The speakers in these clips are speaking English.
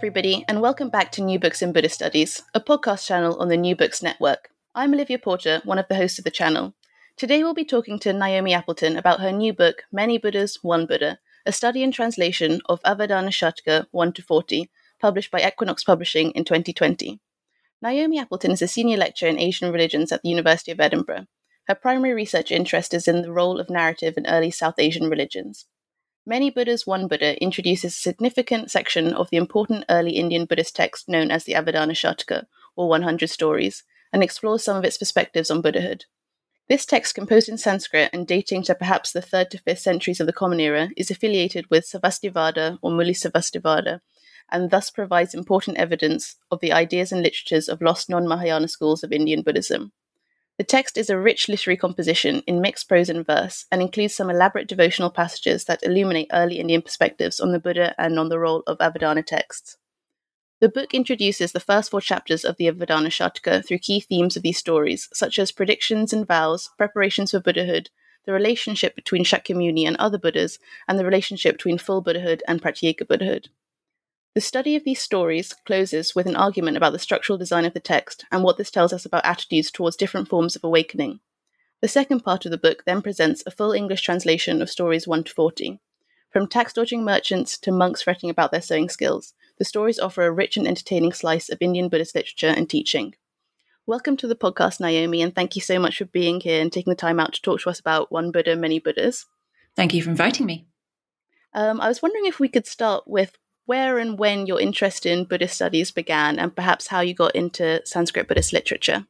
Everybody, and welcome back to New Books in Buddhist Studies, a podcast channel on the New Books Network. I'm Olivia Porter, one of the hosts of the channel. Today, we'll be talking to Naomi Appleton about her new book, Many Buddhas, One Buddha, a study and translation of Avadana Shataka 1 to 40, published by Equinox Publishing in 2020. Naomi Appleton is a senior lecturer in Asian religions at the University of Edinburgh. Her primary research interest is in the role of narrative in early South Asian religions. Many Buddhas, One Buddha introduces a significant section of the important early Indian Buddhist text known as the Avadana Shataka, or 100 Stories, and explores some of its perspectives on Buddhahood. This text, composed in Sanskrit and dating to perhaps the 3rd to 5th centuries of the Common Era, is affiliated with Sarvastivada or Mula Sarvastivada, and thus provides important evidence of the ideas and literatures of lost non Mahayana schools of Indian Buddhism. The text is a rich literary composition in mixed prose and verse and includes some elaborate devotional passages that illuminate early Indian perspectives on the Buddha and on the role of Avadana texts. The book introduces the first four chapters of the Avadana Shataka through key themes of these stories, such as predictions and vows, preparations for Buddhahood, the relationship between Shakyamuni and other Buddhas, and the relationship between full Buddhahood and Pratyeka Buddhahood. The study of these stories closes with an argument about the structural design of the text and what this tells us about attitudes towards different forms of awakening. The second part of the book then presents a full English translation of stories 1 to 40. From tax dodging merchants to monks fretting about their sewing skills, the stories offer a rich and entertaining slice of Indian Buddhist literature and teaching. Welcome to the podcast, Naomi, and thank you so much for being here and taking the time out to talk to us about One Buddha, Many Buddhas. Thank you for inviting me. Um, I was wondering if we could start with where and when your interest in Buddhist studies began, and perhaps how you got into Sanskrit Buddhist literature.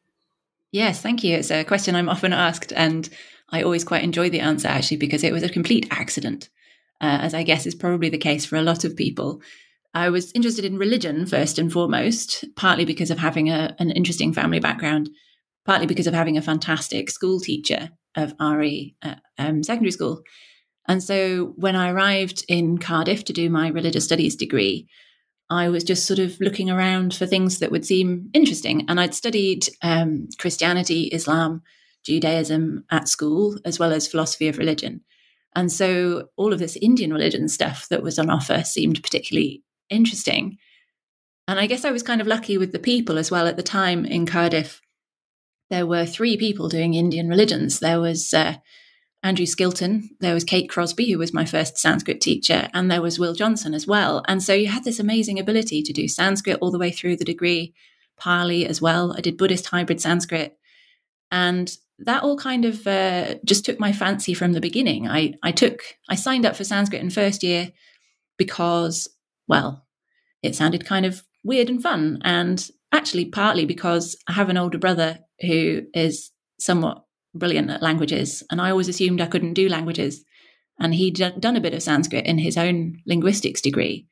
Yes, thank you. It's a question I'm often asked, and I always quite enjoy the answer actually because it was a complete accident, uh, as I guess is probably the case for a lot of people. I was interested in religion first and foremost, partly because of having a, an interesting family background, partly because of having a fantastic school teacher of RE at um, secondary school. And so when I arrived in Cardiff to do my religious studies degree, I was just sort of looking around for things that would seem interesting. And I'd studied um, Christianity, Islam, Judaism at school, as well as philosophy of religion. And so all of this Indian religion stuff that was on offer seemed particularly interesting. And I guess I was kind of lucky with the people as well. At the time in Cardiff, there were three people doing Indian religions. There was uh, Andrew Skilton, there was Kate Crosby, who was my first Sanskrit teacher, and there was Will Johnson as well. And so you had this amazing ability to do Sanskrit all the way through the degree, Pali as well. I did Buddhist hybrid Sanskrit. And that all kind of uh, just took my fancy from the beginning. I, I took, I signed up for Sanskrit in first year because, well, it sounded kind of weird and fun. And actually, partly because I have an older brother who is somewhat brilliant at languages, and I always assumed I couldn't do languages. And he'd done a bit of Sanskrit in his own linguistics degree.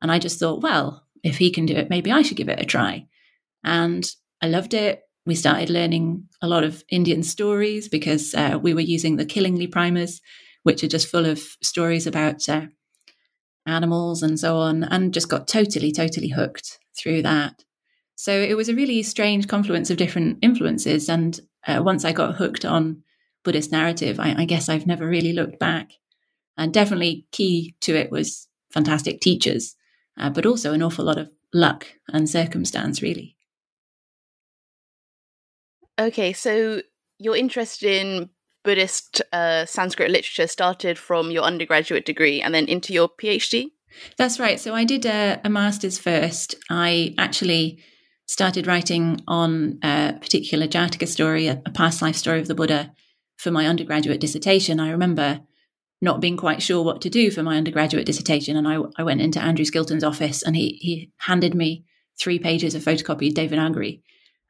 And I just thought, well, if he can do it, maybe I should give it a try. And I loved it. we started learning a lot of Indian stories because uh, we were using the Killingley primers, which are just full of stories about uh, animals and so on, and just got totally, totally hooked through that. So it was a really strange confluence of different influences. And uh, once I got hooked on Buddhist narrative, I, I guess I've never really looked back. And definitely key to it was fantastic teachers, uh, but also an awful lot of luck and circumstance, really. Okay, so your interest in Buddhist uh, Sanskrit literature started from your undergraduate degree and then into your PhD? That's right. So I did a, a master's first. I actually started writing on a particular Jataka story, a, a past life story of the Buddha, for my undergraduate dissertation. I remember not being quite sure what to do for my undergraduate dissertation. And I, I went into Andrew Skilton's office and he, he handed me three pages of photocopied Devanagari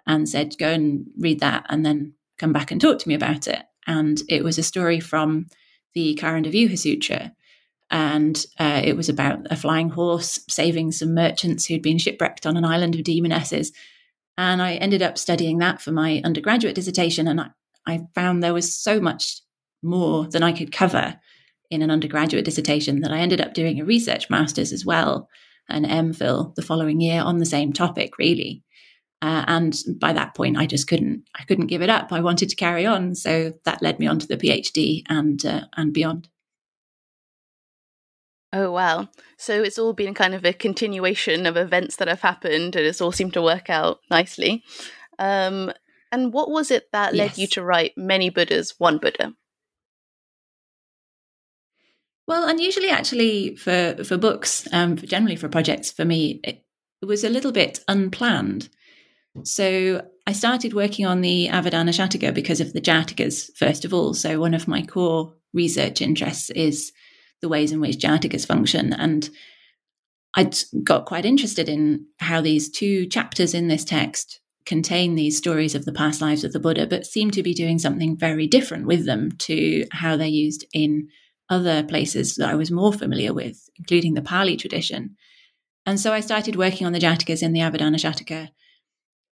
and said, go and read that and then come back and talk to me about it. And it was a story from the Karandavyuha Sutra. And uh, it was about a flying horse saving some merchants who'd been shipwrecked on an island of demonesses. And I ended up studying that for my undergraduate dissertation. And I, I found there was so much more than I could cover in an undergraduate dissertation that I ended up doing a research master's as well, an MPhil the following year on the same topic, really. Uh, and by that point, I just couldn't I couldn't give it up. I wanted to carry on, so that led me on to the PhD and uh, and beyond. Oh wow! So it's all been kind of a continuation of events that have happened, and it's all seemed to work out nicely. Um, and what was it that led yes. you to write Many Buddhas, One Buddha? Well, unusually, actually, for for books, um, generally for projects, for me, it, it was a little bit unplanned. So I started working on the Avadana Shataka because of the Jatakas, first of all. So one of my core research interests is the ways in which Jatakas function. And I'd got quite interested in how these two chapters in this text contain these stories of the past lives of the Buddha, but seem to be doing something very different with them to how they're used in other places that I was more familiar with, including the Pali tradition. And so I started working on the Jatakas in the Avadana Shataka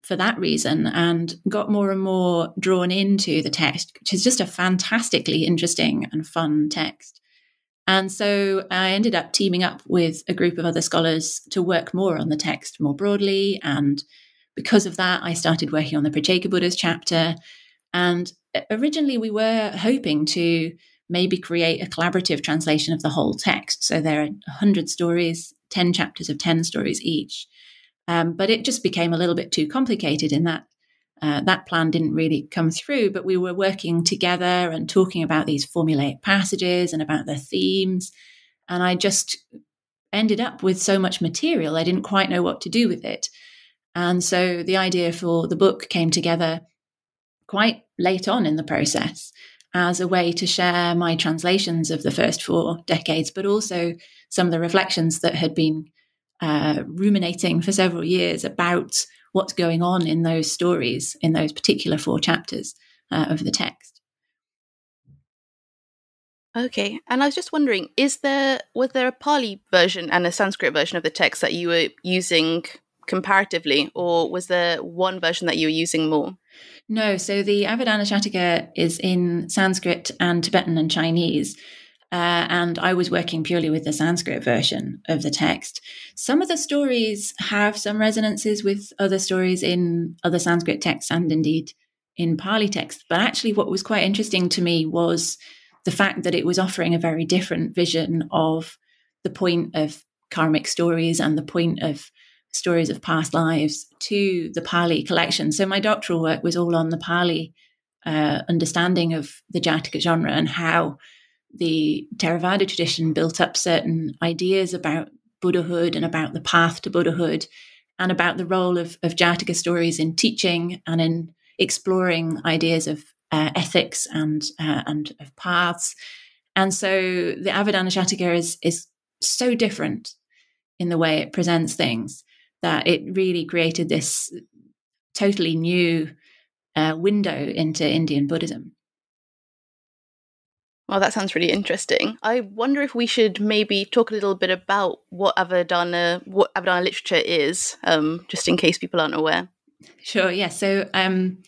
for that reason and got more and more drawn into the text, which is just a fantastically interesting and fun text. And so I ended up teaming up with a group of other scholars to work more on the text more broadly. And because of that, I started working on the Pratyeka Buddhas chapter. And originally, we were hoping to maybe create a collaborative translation of the whole text. So there are 100 stories, 10 chapters of 10 stories each. Um, but it just became a little bit too complicated in that uh, that plan didn't really come through. But we were working together and talking about these formulaic passages and about the themes. And I just ended up with so much material, I didn't quite know what to do with it. And so the idea for the book came together quite late on in the process as a way to share my translations of the first four decades, but also some of the reflections that had been uh, ruminating for several years about what's going on in those stories, in those particular four chapters uh, of the text. Okay, and I was just wondering, is there was there a Pali version and a Sanskrit version of the text that you were using comparatively, or was there one version that you were using more? No, so the Avadana Shataka is in Sanskrit and Tibetan and Chinese. Uh, and I was working purely with the Sanskrit version of the text. Some of the stories have some resonances with other stories in other Sanskrit texts and indeed in Pali texts. But actually, what was quite interesting to me was the fact that it was offering a very different vision of the point of karmic stories and the point of stories of past lives to the Pali collection. So my doctoral work was all on the Pali uh, understanding of the Jataka genre and how the Theravada tradition built up certain ideas about Buddhahood and about the path to Buddhahood and about the role of, of Jataka stories in teaching and in exploring ideas of uh, ethics and uh, and of paths. And so the Avadana Shataka is is so different in the way it presents things that it really created this totally new uh, window into Indian Buddhism. Well, that sounds really interesting. I wonder if we should maybe talk a little bit about what Avadana, what Avadana literature is, um, just in case people aren't aware. Sure. Yeah. So um,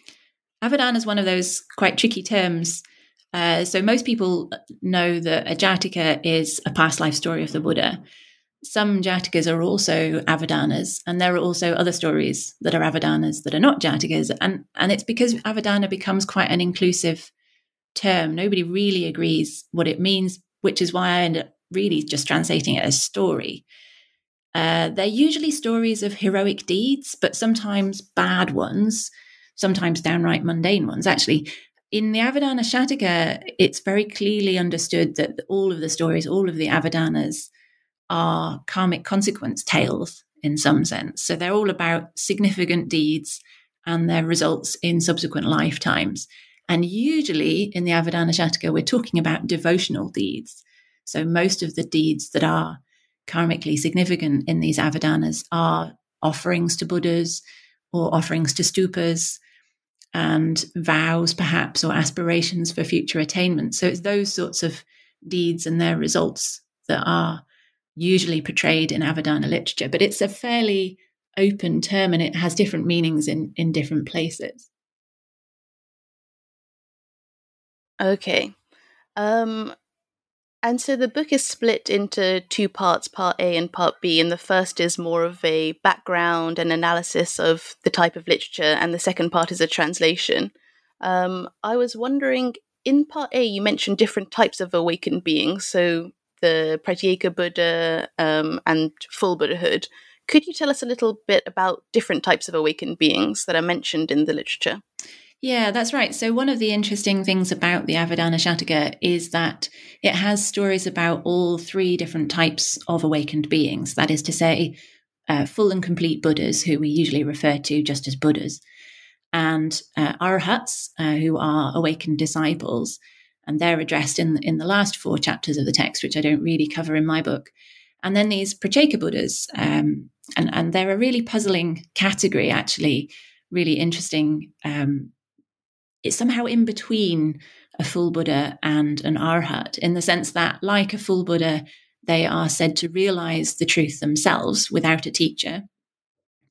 Avadana is one of those quite tricky terms. Uh, so most people know that a Jataka is a past life story of the Buddha. Some Jatakas are also Avadanas, and there are also other stories that are Avadanas that are not Jatakas. And, and it's because Avadana becomes quite an inclusive term. Nobody really agrees what it means, which is why I end up really just translating it as story. Uh, they're usually stories of heroic deeds, but sometimes bad ones, sometimes downright mundane ones. Actually, in the Avadana Shataka, it's very clearly understood that all of the stories, all of the Avadanas, are karmic consequence tales in some sense. So they're all about significant deeds and their results in subsequent lifetimes. And usually in the Avadana Shataka, we're talking about devotional deeds. So most of the deeds that are karmically significant in these avadanas are offerings to Buddhas or offerings to stupas and vows, perhaps, or aspirations for future attainment. So it's those sorts of deeds and their results that are usually portrayed in Avadana literature. But it's a fairly open term and it has different meanings in, in different places. Okay. Um, and so the book is split into two parts, part A and part B. And the first is more of a background and analysis of the type of literature, and the second part is a translation. Um, I was wondering, in part A, you mentioned different types of awakened beings, so the Pratyeka Buddha um, and full Buddhahood. Could you tell us a little bit about different types of awakened beings that are mentioned in the literature? Yeah, that's right. So, one of the interesting things about the Avadana Shataka is that it has stories about all three different types of awakened beings. That is to say, uh, full and complete Buddhas, who we usually refer to just as Buddhas, and uh, Arhats, uh, who are awakened disciples. And they're addressed in, in the last four chapters of the text, which I don't really cover in my book. And then these Pratyeka Buddhas, um, and, and they're a really puzzling category, actually, really interesting um, it's somehow in between a full Buddha and an arhat in the sense that, like a full Buddha, they are said to realize the truth themselves without a teacher.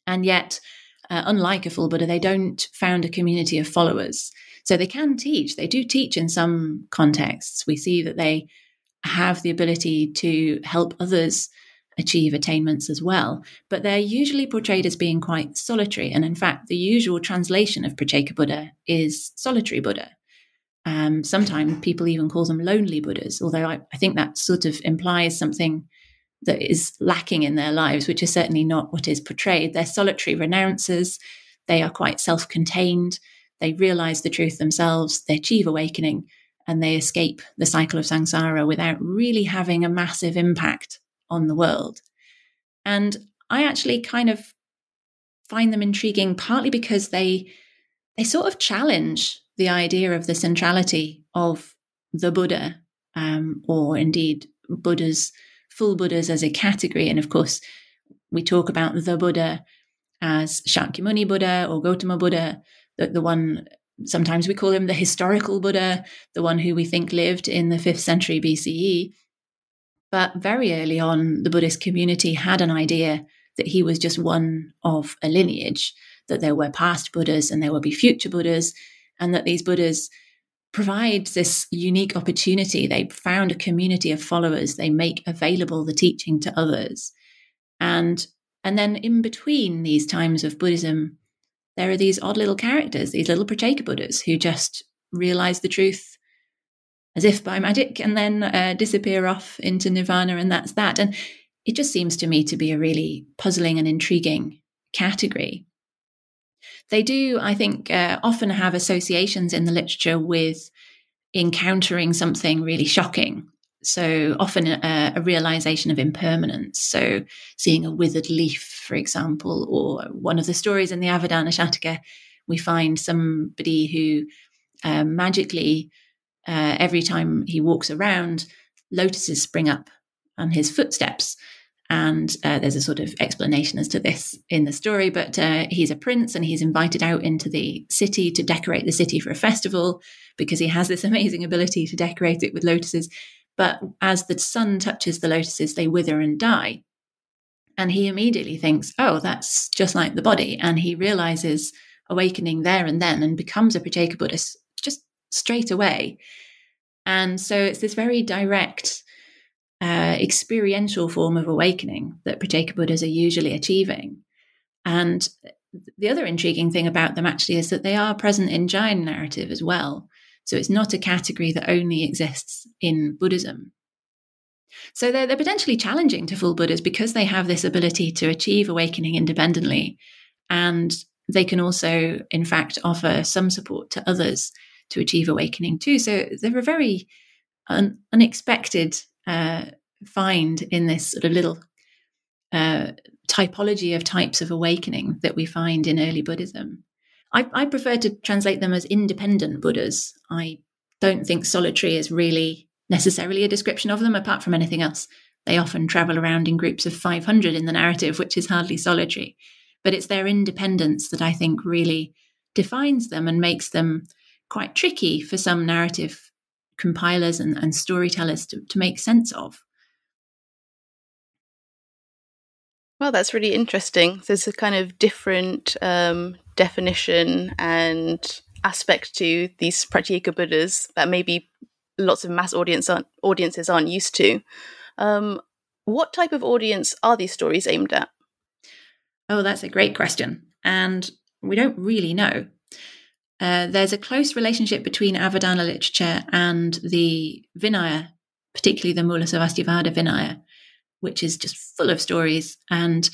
And yet, uh, unlike a full Buddha, they don't found a community of followers. So they can teach. They do teach in some contexts. We see that they have the ability to help others achieve attainments as well. But they're usually portrayed as being quite solitary. And in fact, the usual translation of Pratyeka Buddha is solitary Buddha. Um, sometimes people even call them lonely Buddhas, although I, I think that sort of implies something that is lacking in their lives, which is certainly not what is portrayed. They're solitary renouncers, they are quite self contained, they realize the truth themselves, they achieve awakening, and they escape the cycle of samsara without really having a massive impact on the world. And I actually kind of find them intriguing partly because they they sort of challenge the idea of the centrality of the Buddha, um, or indeed Buddhas, full Buddhas as a category. And of course, we talk about the Buddha as Shakyamuni Buddha or Gautama Buddha, the, the one sometimes we call him the historical Buddha, the one who we think lived in the fifth century BCE. But very early on, the Buddhist community had an idea that he was just one of a lineage, that there were past Buddhas and there will be future Buddhas, and that these Buddhas provide this unique opportunity. They found a community of followers, they make available the teaching to others. And and then in between these times of Buddhism, there are these odd little characters, these little Pratyeka Buddhas who just realize the truth as if by magic and then uh, disappear off into nirvana and that's that. And it just seems to me to be a really puzzling and intriguing category. They do i think uh, often have associations in the literature with encountering something really shocking. So often a, a, realization of impermanence. So seeing a withered leaf, for example, or one of the stories in the Avadana Shataka, we find somebody who uh, magically uh, every time he walks around, lotuses spring up on his footsteps. And uh, there's a sort of explanation as to this in the story, but uh, he's a prince and he's invited out into the city to decorate the city for a festival because he has this amazing ability to decorate it with lotuses. But as the sun touches the lotuses, they wither and die. And he immediately thinks, oh, that's just like the body. And he realizes awakening there and then and becomes a Pratyeka Buddhist just straight away. And so it's this very direct, uh, experiential form of awakening that Pratyeka Buddhas are usually achieving. And the other intriguing thing about them actually is that they are present in Jain narrative as well. So it's not a category that only exists in Buddhism. So they're, they're potentially challenging to full Buddhas because they have this ability to achieve awakening independently. And they can also, in fact, offer some support to others to achieve awakening too. So they're a very un- unexpected uh, find in this sort of little uh, typology of types of awakening that we find in early Buddhism. I, I prefer to translate them as independent Buddhas. I don't think solitary is really necessarily a description of them, apart from anything else. They often travel around in groups of 500 in the narrative, which is hardly solitary. But it's their independence that I think really defines them and makes them quite tricky for some narrative compilers and, and storytellers to, to make sense of. Well, that's really interesting. There's a kind of different um, definition and aspect to these Pratyeka Buddhas that maybe lots of mass audience aren't, audiences aren't used to. Um, what type of audience are these stories aimed at? Oh, that's a great question. And we don't really know. Uh, there's a close relationship between Avadana literature and the Vinaya, particularly the Mula Sarvastivada Vinaya, which is just full of stories. And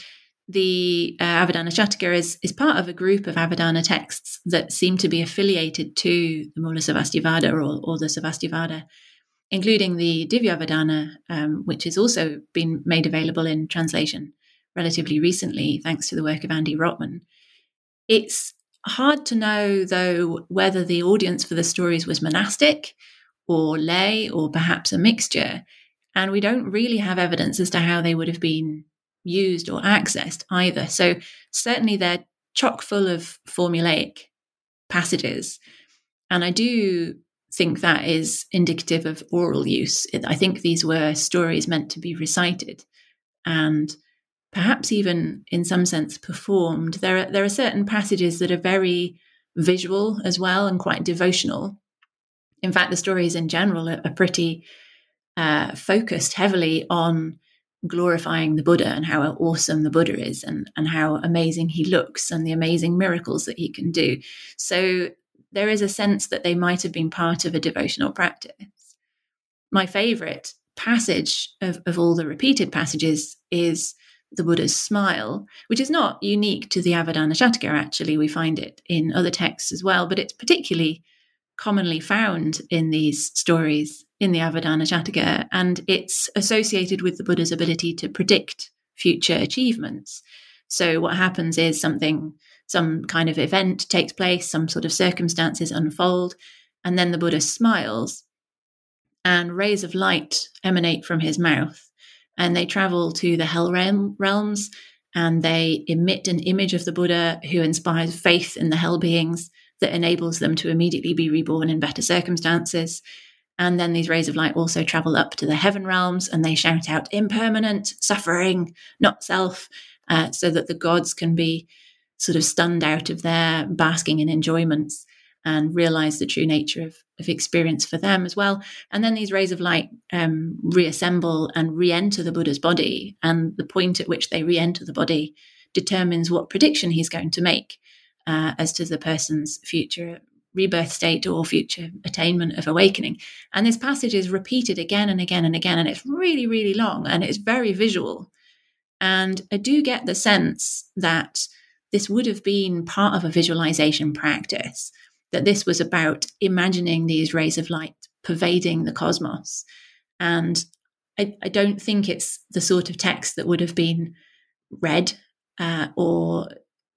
the uh, Avadana Shataka is, is part of a group of Avadana texts that seem to be affiliated to the Mula Sarvastivada or, or the Sarvastivada, including the Divyavadana, um, which has also been made available in translation relatively recently, thanks to the work of Andy Rotman. It's hard to know, though, whether the audience for the stories was monastic or lay or perhaps a mixture. And we don't really have evidence as to how they would have been used or accessed either. So certainly they're chock full of formulaic passages. And I do think that is indicative of oral use. I think these were stories meant to be recited and perhaps even in some sense performed. There are, there are certain passages that are very visual as well and quite devotional. In fact, the stories in general are, are pretty uh, focused heavily on glorifying the Buddha and how awesome the Buddha is and, and how amazing he looks and the amazing miracles that he can do. So there is a sense that they might have been part of a devotional practice. My favorite passage of, of all the repeated passages is the Buddha's smile, which is not unique to the Avadana Shataka, actually. We find it in other texts as well, but it's particularly commonly found in these stories in the Avadana Shataka, and it's associated with the Buddha's ability to predict future achievements. So, what happens is something, some kind of event takes place, some sort of circumstances unfold, and then the Buddha smiles, and rays of light emanate from his mouth and they travel to the hell realm, realms and they emit an image of the Buddha who inspires faith in the hell beings that enables them to immediately be reborn in better circumstances. And then these rays of light also travel up to the heaven realms and they shout out impermanent, suffering, not self, uh, so that the gods can be sort of stunned out of their basking in enjoyments and realize the true nature of, of experience for them as well. And then these rays of light um, reassemble and re enter the Buddha's body. And the point at which they re enter the body determines what prediction he's going to make uh, as to the person's future rebirth state or future attainment of awakening. And this passage is repeated again and again and again. And it's really, really long and it's very visual. And I do get the sense that this would have been part of a visualization practice that this was about imagining these rays of light pervading the cosmos. And I, I don't think it's the sort of text that would have been read uh, or,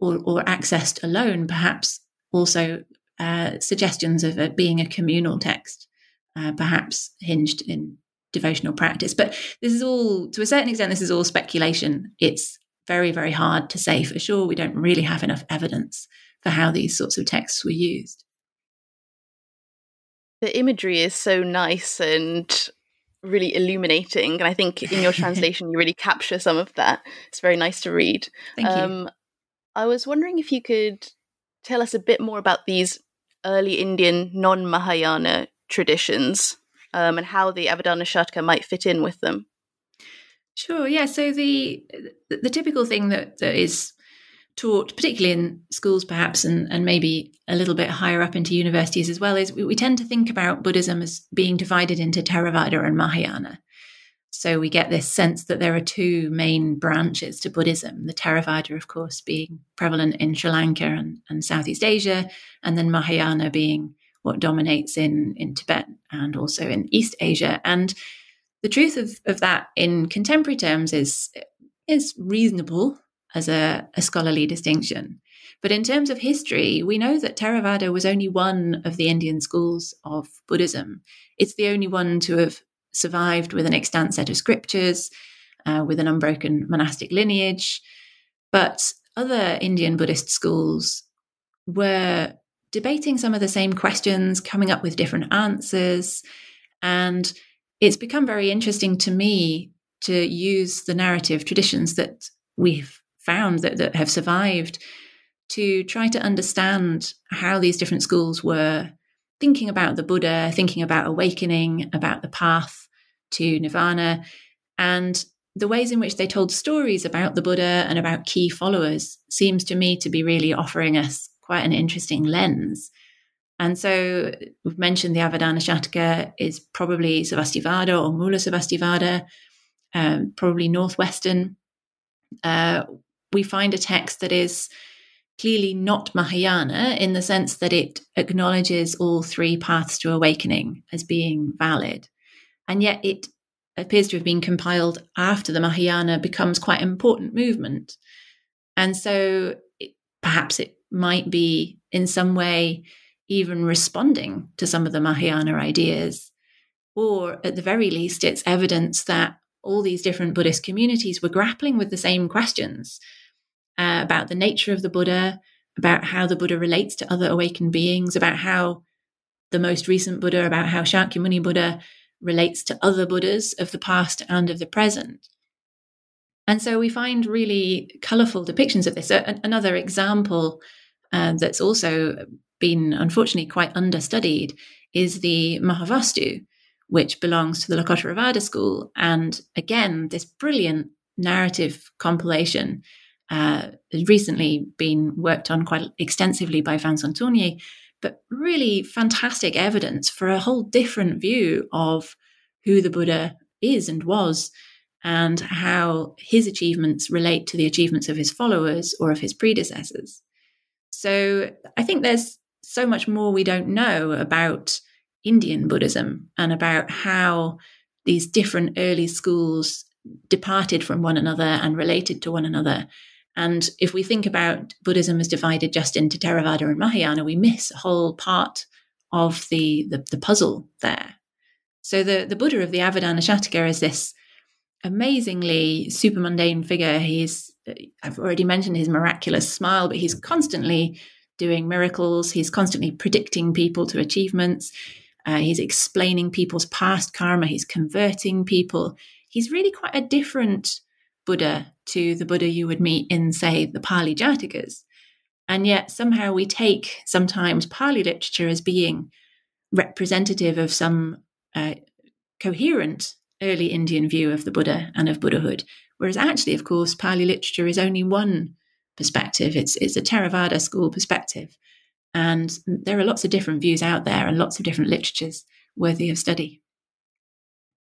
or, or accessed alone. Perhaps also uh, suggestions of it being a communal text, uh, perhaps hinged in devotional practice. But this is all, to a certain extent, this is all speculation. It's very, very hard to say for sure. We don't really have enough evidence for how these sorts of texts were used the imagery is so nice and really illuminating. And I think in your translation, you really capture some of that. It's very nice to read. Thank um, you. I was wondering if you could tell us a bit more about these early Indian non Mahayana traditions um, and how the Avadana Shataka might fit in with them. Sure. Yeah. So the the typical thing that, that is taught, particularly in schools, perhaps, and, and maybe a little bit higher up into universities as well, is we, we tend to think about Buddhism as being divided into Theravada and Mahayana. So we get this sense that there are two main branches to Buddhism the Theravada, of course, being prevalent in Sri Lanka and, and Southeast Asia, and then Mahayana being what dominates in, in Tibet and also in East Asia. And the truth of, of that in contemporary terms is, is reasonable as a, a scholarly distinction. But in terms of history, we know that Theravada was only one of the Indian schools of Buddhism. It's the only one to have survived with an extant set of scriptures, uh, with an unbroken monastic lineage. But other Indian Buddhist schools were debating some of the same questions, coming up with different answers. And it's become very interesting to me to use the narrative traditions that we've found that, that have survived to try to understand how these different schools were thinking about the Buddha, thinking about awakening, about the path to nirvana, and the ways in which they told stories about the Buddha and about key followers seems to me to be really offering us quite an interesting lens. And so we've mentioned the Avadana Shataka is probably Sarvastivada or Mula Sarvastivada, um, probably Northwestern. Uh, we find a text that is clearly not Mahayana in the sense that it acknowledges all three paths to awakening as being valid. And yet it appears to have been compiled after the Mahayana becomes quite an important movement. And so it, perhaps it might be in some way even responding to some of the Mahayana ideas. Or at the very least, it's evidence that all these different Buddhist communities were grappling with the same questions uh, about the nature of the Buddha, about how the Buddha relates to other awakened beings, about how the most recent Buddha, about how Shakyamuni Buddha relates to other Buddhas of the past and of the present. And so we find really colorful depictions of this. another example uh, that's also been unfortunately quite understudied is the Mahavastu, which belongs to the Lokottaravada school. And again, this brilliant narrative compilation uh, recently been worked on quite extensively by Vincent Tournier, but really fantastic evidence for a whole different view of who the Buddha is and was, and how his achievements relate to the achievements of his followers or of his predecessors. So I think there's so much more we don't know about Indian Buddhism and about how these different early schools departed from one another and related to one another and if we think about Buddhism as divided just into Theravada and Mahayana, we miss a whole part of the, the, the puzzle there. So the, the Buddha of the Avadana Shataka is this amazingly supramundane figure. He's, I've already mentioned his miraculous smile, but he's constantly doing miracles. He's constantly predicting people to achievements. Uh, he's explaining people's past karma. He's converting people. He's really quite a different Buddha to the Buddha you would meet in, say, the Pali Jatakas. And yet somehow we take sometimes Pali literature as being representative of some uh, coherent early Indian view of the Buddha and of Buddhahood. Whereas actually, of course, Pali literature is only one perspective. It's, it's a Theravada school perspective. And there are lots of different views out there and lots of different literatures worthy of study.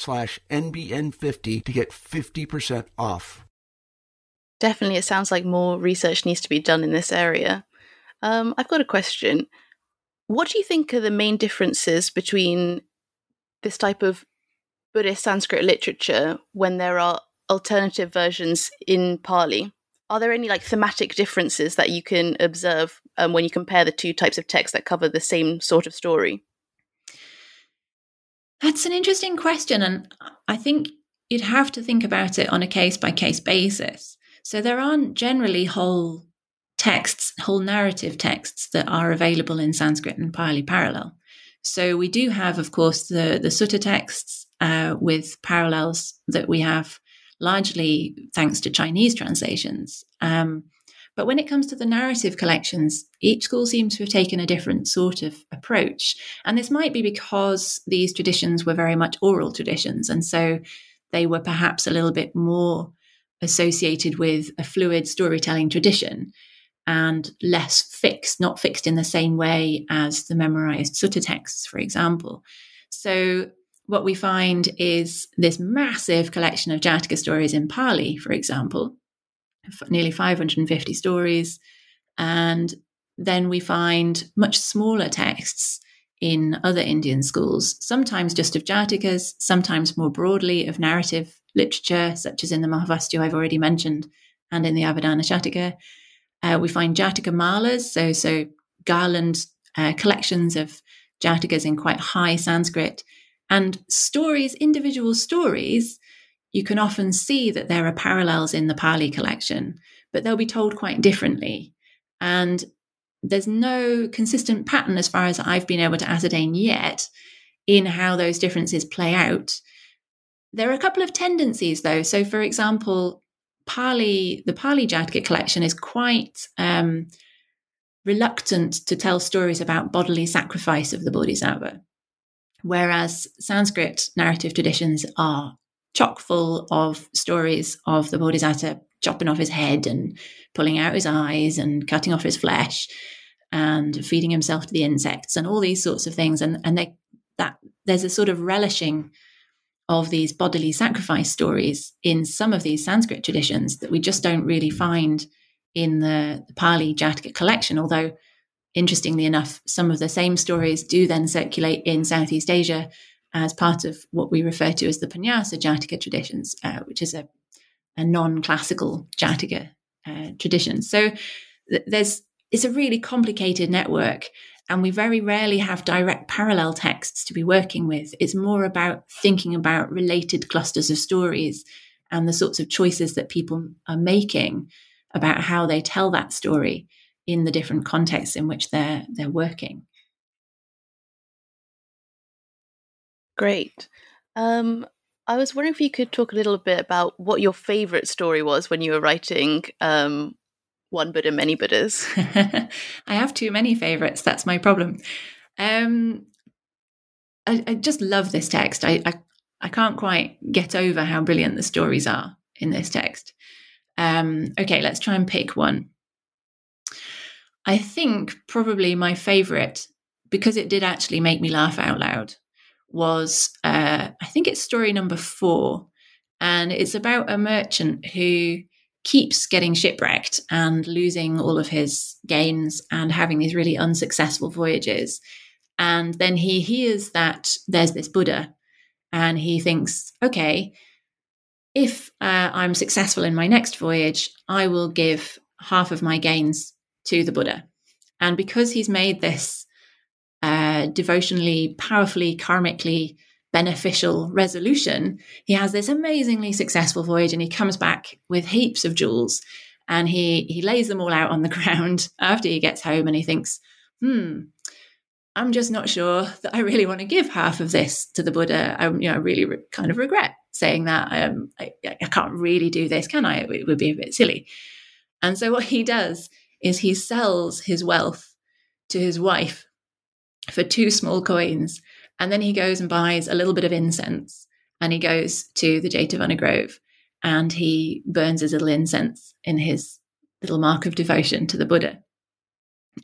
slash NBN50 to get 50% off. Definitely, it sounds like more research needs to be done in this area. Um, I've got a question. What do you think are the main differences between this type of Buddhist Sanskrit literature when there are alternative versions in Pali? Are there any like thematic differences that you can observe um, when you compare the two types of texts that cover the same sort of story? That's an interesting question. And I think you'd have to think about it on a case by case basis. So there aren't generally whole texts, whole narrative texts that are available in Sanskrit and Pali parallel. So we do have, of course, the, the sutta texts uh, with parallels that we have largely thanks to Chinese translations. Um, but when it comes to the narrative collections, each school seems to have taken a different sort of approach. And this might be because these traditions were very much oral traditions. And so they were perhaps a little bit more associated with a fluid storytelling tradition and less fixed, not fixed in the same way as the memorized sutta texts, for example. So what we find is this massive collection of Jataka stories in Pali, for example, nearly 550 stories. And then we find much smaller texts in other Indian schools, sometimes just of Jatakas, sometimes more broadly of narrative literature, such as in the Mahavastu I've already mentioned, and in the Avadana Shataka. Uh, we find Jataka malas, so, so garland uh, collections of Jatakas in quite high Sanskrit, and stories, individual stories you can often see that there are parallels in the Pali collection, but they'll be told quite differently. And there's no consistent pattern, as far as I've been able to ascertain yet, in how those differences play out. There are a couple of tendencies, though. So, for example, Pali, the Pali Jataka collection is quite um, reluctant to tell stories about bodily sacrifice of the Bodhisattva, whereas Sanskrit narrative traditions are chock full of stories of the Bodhisattva chopping off his head and pulling out his eyes and cutting off his flesh and feeding himself to the insects and all these sorts of things. And and they, that there's a sort of relishing of these bodily sacrifice stories in some of these Sanskrit traditions that we just don't really find in the, the Pali Jataka collection. Although, interestingly enough, some of the same stories do then circulate in Southeast Asia as part of what we refer to as the Panyasa Jataka traditions, uh, which is a, a non-classical Jataka uh, tradition. So th- there's it's a really complicated network, and we very rarely have direct parallel texts to be working with. It's more about thinking about related clusters of stories and the sorts of choices that people are making about how they tell that story in the different contexts in which they're they're working. Great. Um, I was wondering if you could talk a little bit about what your favorite story was when you were writing um, One Buddha, Many Buddhas. I have too many favorites. That's my problem. Um, I, I, just love this text. I, I, I can't quite get over how brilliant the stories are in this text. Um, okay, let's try and pick one. I think probably my favorite, because it did actually make me laugh out loud, was uh, I think it's story number four, and it's about a merchant who keeps getting shipwrecked and losing all of his gains and having these really unsuccessful voyages. And then he hears that there's this Buddha, and he thinks, okay, if uh, I'm successful in my next voyage, I will give half of my gains to the Buddha. And because he's made this uh, devotionally, powerfully, karmically beneficial resolution, he has this amazingly successful voyage and he comes back with heaps of jewels and he he lays them all out on the ground after he gets home and he thinks, hmm, I'm just not sure that I really want to give half of this to the Buddha. I, you know, I really re- kind of regret saying that. Um, I, I, can't really do this, can I? It would be a bit silly. And so what he does is he sells his wealth to his wife for two small coins, and then he goes and buys a little bit of incense, and he goes to the Jetavana Grove, and he burns his little incense in his little mark of devotion to the Buddha.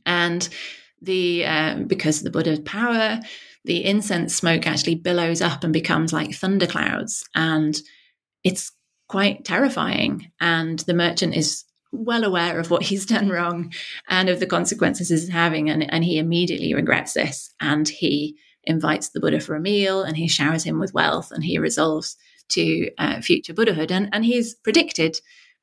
And the um, because of the Buddha's power, the incense smoke actually billows up and becomes like thunderclouds, and it's quite terrifying. And the merchant is well aware of what he's done wrong and of the consequences he's having, and, and he immediately regrets this, and he invites the Buddha for a meal, and he showers him with wealth, and he resolves to uh, future Buddhahood, and and he's predicted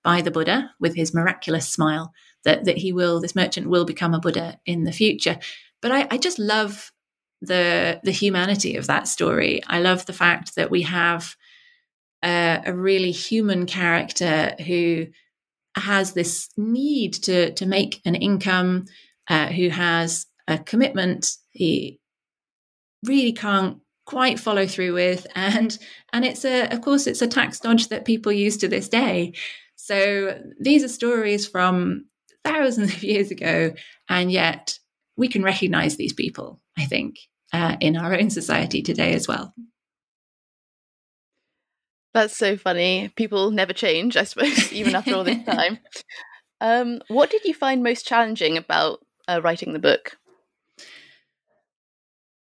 by the Buddha with his miraculous smile that that he will this merchant will become a Buddha in the future. But I, I just love the the humanity of that story. I love the fact that we have a, a really human character who has this need to to make an income, uh, who has a commitment he really can't quite follow through with, and and it's a of course it's a tax dodge that people use to this day. So these are stories from thousands of years ago, and yet we can recognize these people, I think, uh, in our own society today as well. That's so funny. People never change, I suppose, even after all this time. Um, what did you find most challenging about uh, writing the book?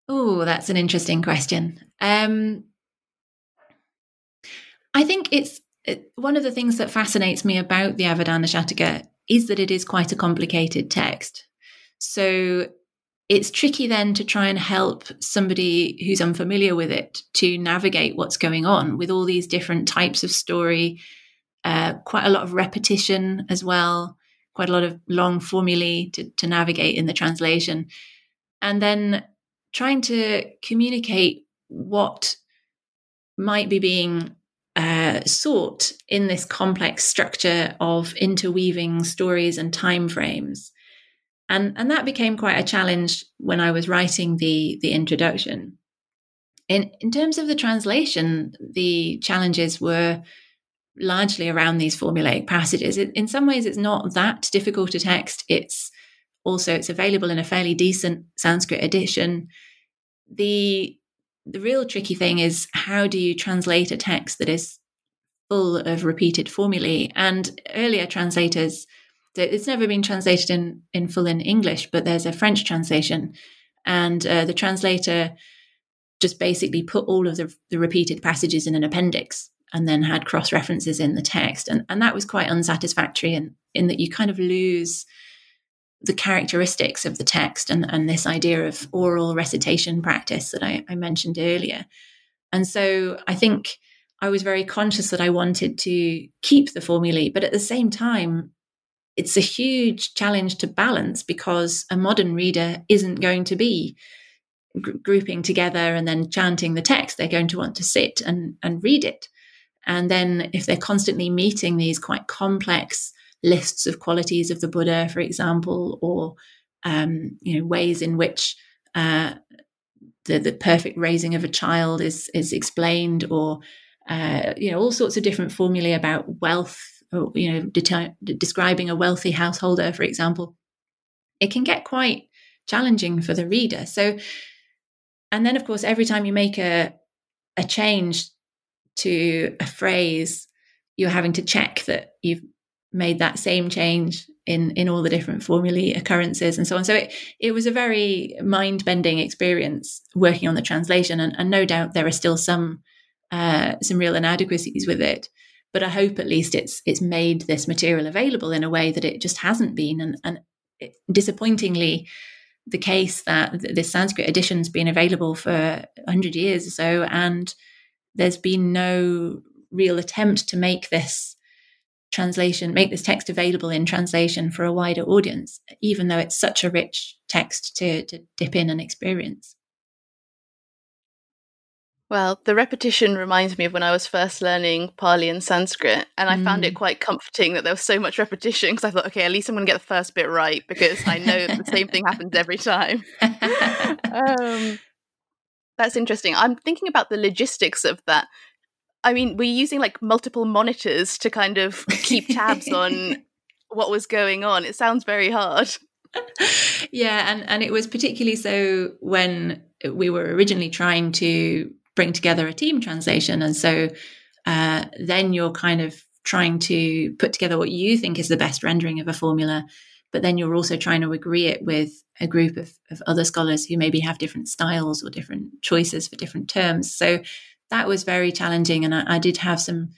Oh, that's an interesting question. Um, I think it's it, one of the things that fascinates me about the Avadana Shataka is that it is quite a complicated text. So it's tricky then to try and help somebody who's unfamiliar with it to navigate what's going on with all these different types of story, uh, quite a lot of repetition as well, quite a lot of long formulae to, to navigate in the translation. And then trying to communicate what might be being uh, sought in this complex structure of interweaving stories and time frames. And, and that became quite a challenge when I was writing the, the introduction. In, in terms of the translation, the challenges were largely around these formulaic passages. It, in some ways, it's not that difficult a text. It's also it's available in a fairly decent Sanskrit edition. The the real tricky thing is how do you translate a text that is full of repeated formulae? And earlier translators, it's never been translated in, in full in English, but there's a French translation. And uh, the translator just basically put all of the, the repeated passages in an appendix and then had cross references in the text. And, and that was quite unsatisfactory in, in that you kind of lose the characteristics of the text and, and this idea of oral recitation practice that I, I mentioned earlier. And so I think I was very conscious that I wanted to keep the formulae, but at the same time, it's a huge challenge to balance because a modern reader isn't going to be gr- grouping together and then chanting the text. They're going to want to sit and, and read it. And then if they're constantly meeting these quite complex lists of qualities of the Buddha, for example, or um, you know ways in which uh, the the perfect raising of a child is is explained, or uh, you know all sorts of different formulae about wealth, you know de- describing a wealthy householder, for example. It can get quite challenging for the reader. So, and then of course, every time you make a a change to a phrase, you're having to check that you've made that same change in in all the different formulae occurrences and so on so it it was a very mind bending experience working on the translation and, and, no doubt there are still some uh, some real inadequacies with it but i hope at least it's it's made this material available in a way that it just hasn't been and and it, disappointingly the case that this sanskrit edition's been available for 100 years or so and there's been no real attempt to make this translation, make this text available in translation for a wider audience, even though it's such a rich text to, to dip in and experience. Well, the repetition reminds me of when I was first learning Pali and Sanskrit, and I mm. found it mm. quite comforting that there was so much repetition because I thought, okay, at least I'm going to get the first bit right because I know the same thing happens every time. um, that's interesting. I'm thinking about the logistics of that. I mean, we're using like multiple monitors to kind of keep tabs on what was going on. It sounds very hard. yeah, and and it was particularly so when we were originally trying to bring together a team translation. And so uh, then you're kind of trying to put together what you think is the best rendering of a formula, but then you're also trying to agree it with a group of, of other scholars who maybe have different styles or different choices for different terms. So that was very challenging. And I, I did have some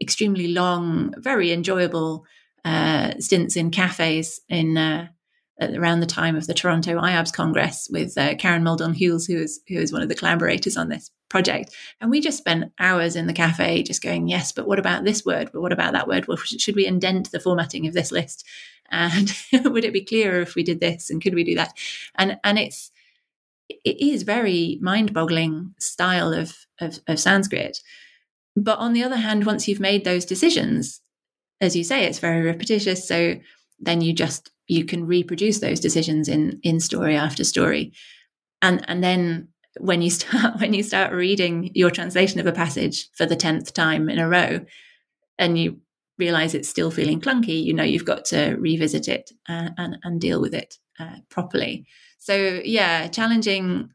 extremely long, very enjoyable uh, stints in cafes in uh, around the time of the Toronto IABS Congress with uh, Karen Muldoon-Hules, who is who is one of the collaborators on this project. And we just spent hours in the cafe just going, yes, but what about this word? But what about that word? Well, should we indent the formatting of this list? And would it be clearer if we did this? And could we do that? And and it's it is very mind-boggling style of, of, of Sanskrit. But on the other hand, once you've made those decisions, as you say, it's very repetitious. So then you just you can reproduce those decisions in in story after story. And and then when you start when you start reading your translation of a passage for the 10th time in a row and you realize it's still feeling clunky you know you've got to revisit it uh, and and deal with it uh, properly. So yeah challenging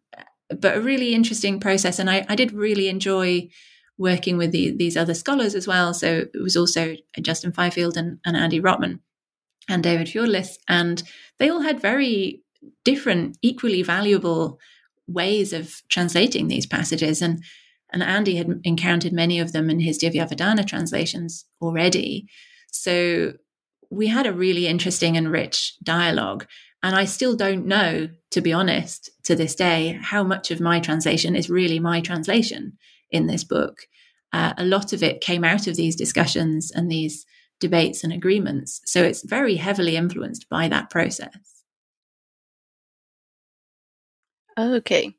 but a really interesting process. And i, I did really enjoy working with the, these other scholars as well. So it was also justin fifield and, and andy rotman and David Fiordalis. And they all had very different, equally valuable ways of translating these passages. And, and Andy had encountered many of them in his Divyavadana translations already. So we had a really interesting and rich dialogue. And I still don't know, to be honest, to this day, how much of my translation is really my translation in this book. Uh, a lot of it came out of these discussions and these debates and agreements. So it's very heavily influenced by that process. Okay.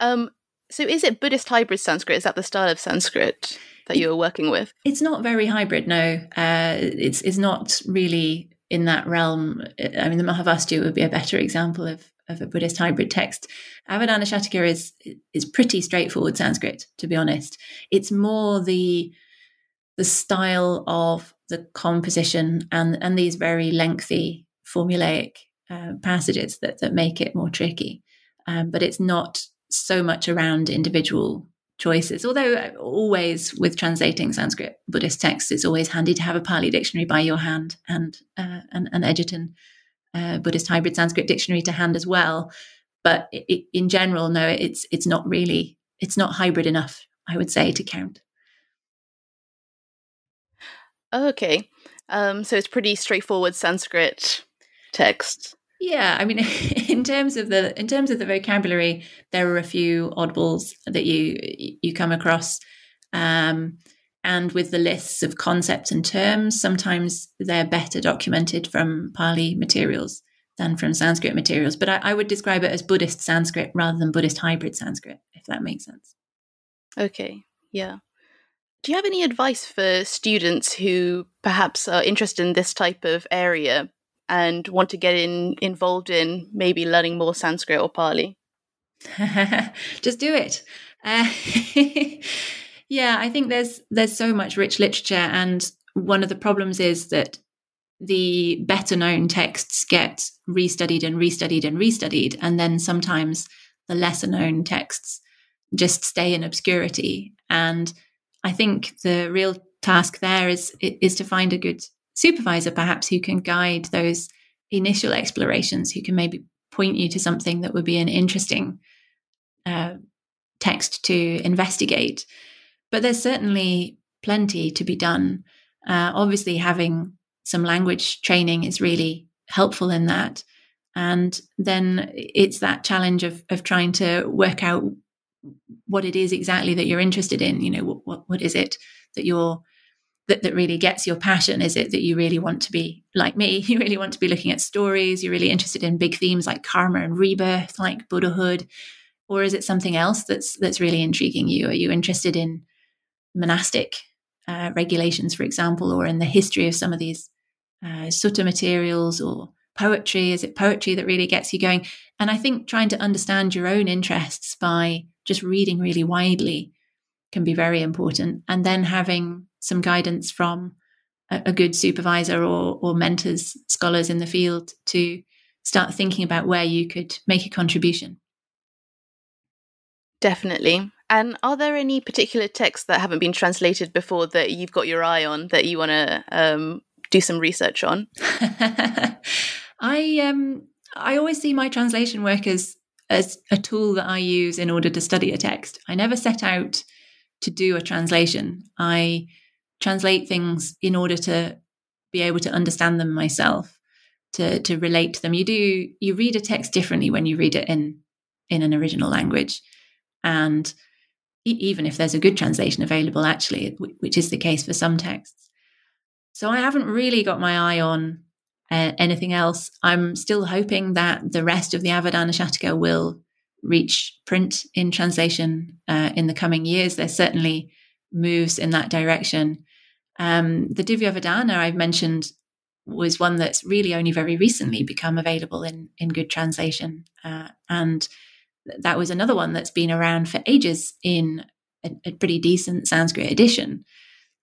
Um, so is it Buddhist hybrid Sanskrit? Is that the style of Sanskrit that you are working with? It's not very hybrid, no. Uh, it's, it's not really in that realm. I mean, the Mahavastu would be a better example of, of a Buddhist hybrid text. Avadana Shataka is, is pretty straightforward Sanskrit, to be honest. It's more the the style of the composition and and these very lengthy formulaic uh, passages that that make it more tricky. Um, but it's not so much around individual choices. Although uh, always with translating Sanskrit Buddhist texts, it's always handy to have a Pali dictionary by your hand and uh, an, an Edgerton uh, Buddhist hybrid Sanskrit dictionary to hand as well. But it, it, in general, no, it's it's not really it's not hybrid enough. I would say to count. Oh, okay. Um, so it's pretty straightforward Sanskrit text. Yeah, I mean, in terms of the in terms of the vocabulary, there are a few oddballs that you you come across, um, and with the lists of concepts and terms, sometimes they're better documented from Pali materials than from Sanskrit materials. But I, I would describe it as Buddhist Sanskrit rather than Buddhist hybrid Sanskrit, if that makes sense. Okay, yeah. Do you have any advice for students who perhaps are interested in this type of area and want to get in involved in maybe learning more Sanskrit or Pali? Just do it. Uh, yeah, I think there's there's so much rich literature, and one of the problems is that the better known texts get restudied and restudied and restudied, and then sometimes the lesser known texts just stay in obscurity. And I think the real task there is is to find a good supervisor, perhaps who can guide those initial explorations, who can maybe point you to something that would be an interesting uh, text to investigate. But there's certainly plenty to be done. Uh, obviously, having some language training is really helpful in that. And then it's that challenge of of trying to work out what it is exactly that you're interested in. You know, what what, what is it that you're that, that really gets your passion? Is it that you really want to be like me? You really want to be looking at stories. You're really interested in big themes like karma and rebirth, like Buddhahood. or is it something else that's that's really intriguing you? Are you interested in monastic uh, regulations, for example, or in the history of some of these uh, sutta materials or poetry? Is it poetry that really gets you going? And I think trying to understand your own interests by just reading really widely can be very important. And then having some guidance from a, a good supervisor or, or mentors, scholars in the field to start thinking about where you could make a contribution. Definitely. And are there any particular texts that haven't been translated before that you've got your eye on that you want to um, do some research on? I um I always see my translation work as as a tool that I use in order to study a text. I never set out to do a translation. I translate things in order to be able to understand them myself, to to relate to them. You do you read a text differently when you read it in in an original language, and even if there's a good translation available, actually, which is the case for some texts. So I haven't really got my eye on uh, anything else. I'm still hoping that the rest of the Avadana Shataka will reach print in translation uh, in the coming years. There's certainly moves in that direction. Um, the Divyavadana I've mentioned was one that's really only very recently become available in in good translation, uh, and that was another one that's been around for ages in a, a pretty decent Sanskrit edition.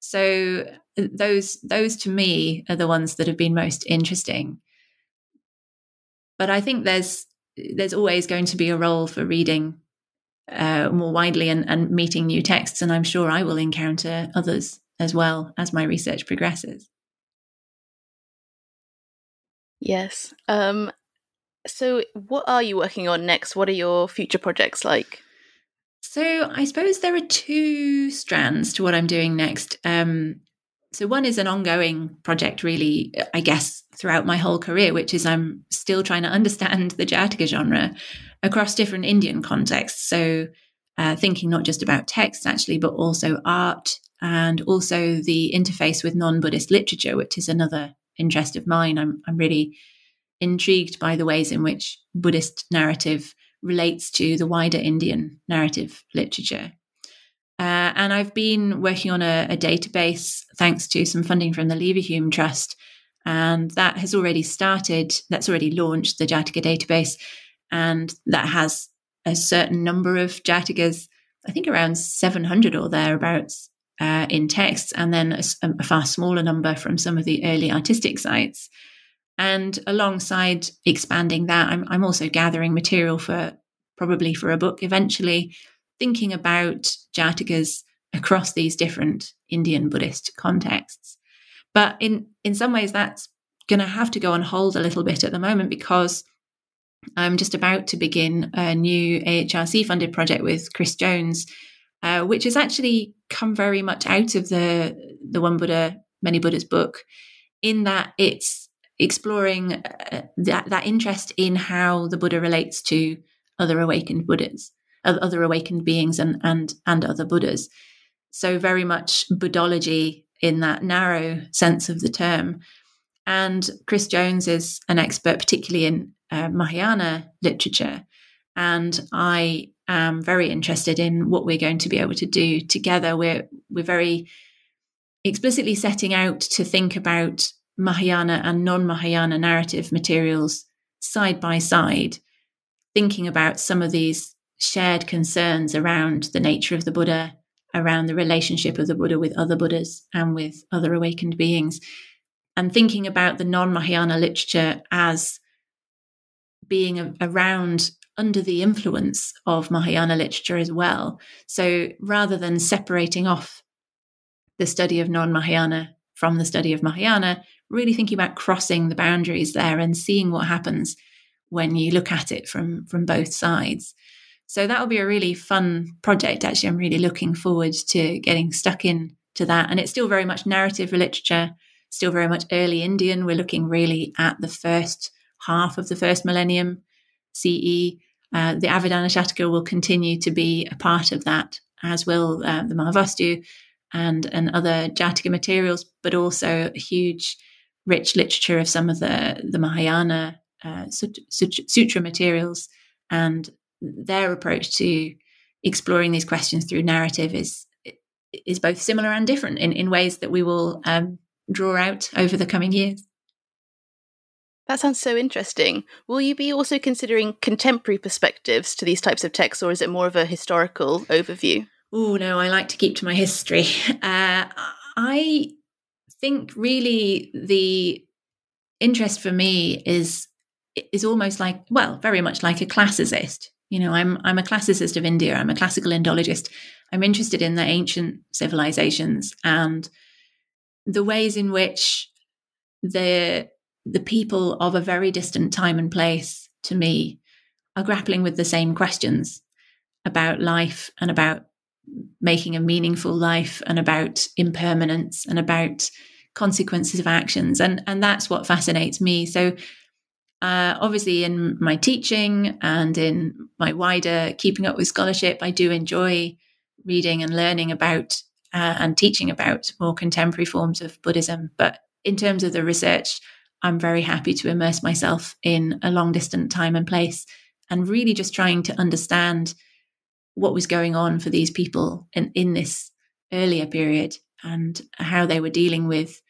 So those those to me are the ones that have been most interesting. But I think there's there's always going to be a role for reading uh, more widely and, and meeting new texts, and I'm sure I will encounter others as well as my research progresses. Yes. Um, so, what are you working on next? What are your future projects like? So, I suppose there are two strands to what I'm doing next. Um, so, one is an ongoing project, really, I guess, throughout my whole career, which is I'm still trying to understand the Jataka genre across different Indian contexts. So, uh, thinking not just about text, actually, but also art and also the interface with non Buddhist literature, which is another interest of mine. I'm, I'm really intrigued by the ways in which Buddhist narrative relates to the wider Indian narrative literature. Uh, and I've been working on a, a, database thanks to some funding from the Leverhulme Trust. And that has already started, that's already launched the Jataka database. And that has a certain number of Jatakas, I think around 700 or thereabouts uh, in texts, and then a, a far smaller number from some of the early artistic sites. And alongside expanding that, I'm, I'm also gathering material for probably for a book eventually, thinking about Jatakas across these different Indian Buddhist contexts. But in, in some ways, that's going to have to go on hold a little bit at the moment because I'm just about to begin a new AHRC funded project with Chris Jones, uh, which has actually come very much out of the the One Buddha, Many Buddhas book, in that it's exploring uh, that, that interest in how the Buddha relates to other awakened Buddhas, other awakened beings, and and and other Buddhas. So very much Buddhology in that narrow sense of the term. And Chris Jones is an expert, particularly in uh, Mahayana literature, and I am very interested in what we're going to be able to do together. We're we're very explicitly setting out to think about Mahayana and non Mahayana narrative materials side by side, thinking about some of these shared concerns around the nature of the Buddha, around the relationship of the Buddha with other Buddhas and with other awakened beings, and thinking about the non Mahayana literature as being a, around under the influence of Mahayana literature as well. So rather than separating off the study of non Mahayana from the study of Mahayana, really thinking about crossing the boundaries there and seeing what happens when you look at it from from both sides. So that will be a really fun project. Actually, I'm really looking forward to getting stuck in to that. And it's still very much narrative literature, still very much early Indian. We're looking really at the first half of the first millennium CE. Uh, the Avadana Shataka will continue to be a part of that, as will uh, the Mahavastu and and other Jataka materials, but also a huge, rich literature of some of the the Mahayana uh, sutra materials and their approach to exploring these questions through narrative is is both similar and different in, in ways that we will um, draw out over the coming years. That sounds so interesting. Will you be also considering contemporary perspectives to these types of texts, or is it more of a historical overview? Oh, no, I like to keep to my history. Uh, I think really the interest for me is is almost like well very much like a classicist. You know i'm i'm a classicist of india. I'm a classical indologist. I'm interested in the ancient civilizations and the ways in which the the people of a very distant time and place to me are grappling with the same questions about life and about making a meaningful life and about impermanence and about consequences of actions. And and that's what fascinates me. So uh, obviously in my teaching and in my wider keeping up with scholarship i do enjoy reading and learning about uh, and teaching about more contemporary forms of buddhism. But in terms of the research i'm very happy to immerse myself in a long distant time and place and really just trying to understand what was going on for these people in, in this earlier period and how they were dealing with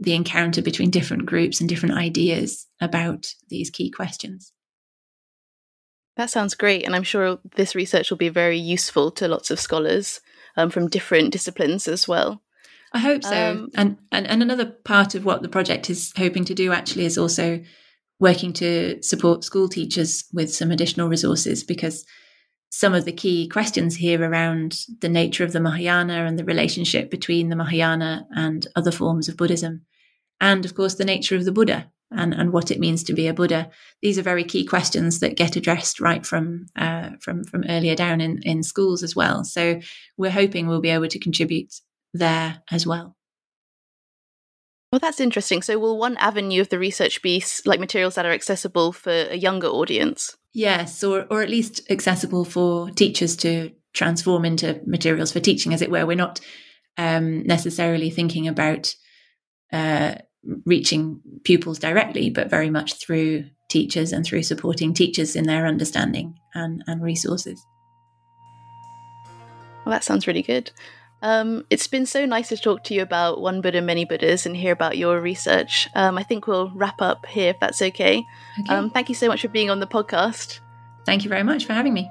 the encounter between different groups and different ideas about these key questions. That sounds great. And I'm sure this research will be very useful to lots of scholars um, from different disciplines as well. I hope so. Um, and, and and another part of what the project is hoping to do actually is also working to support school teachers with some additional resources because some of the key questions here around the nature of the Mahayana and the relationship between the Mahayana and other forms of Buddhism, and of course the nature of the Buddha and, and what it means to be a Buddha. These are very key questions that get addressed right from uh, from from earlier down in, in schools as well. So we're hoping we'll be able to contribute there as well. Well, that's interesting. So, will one avenue of the research be like materials that are accessible for a younger audience? Yes, or or at least accessible for teachers to transform into materials for teaching, as it were. We're not um, necessarily thinking about uh, reaching pupils directly, but very much through teachers and through supporting teachers in their understanding and, and resources. Well, that sounds really good. Um, it's been so nice to talk to you about One Buddha, Many Buddhas and hear about your research. Um, I think we'll wrap up here if that's okay. okay. Um, thank you so much for being on the podcast. Thank you very much for having me.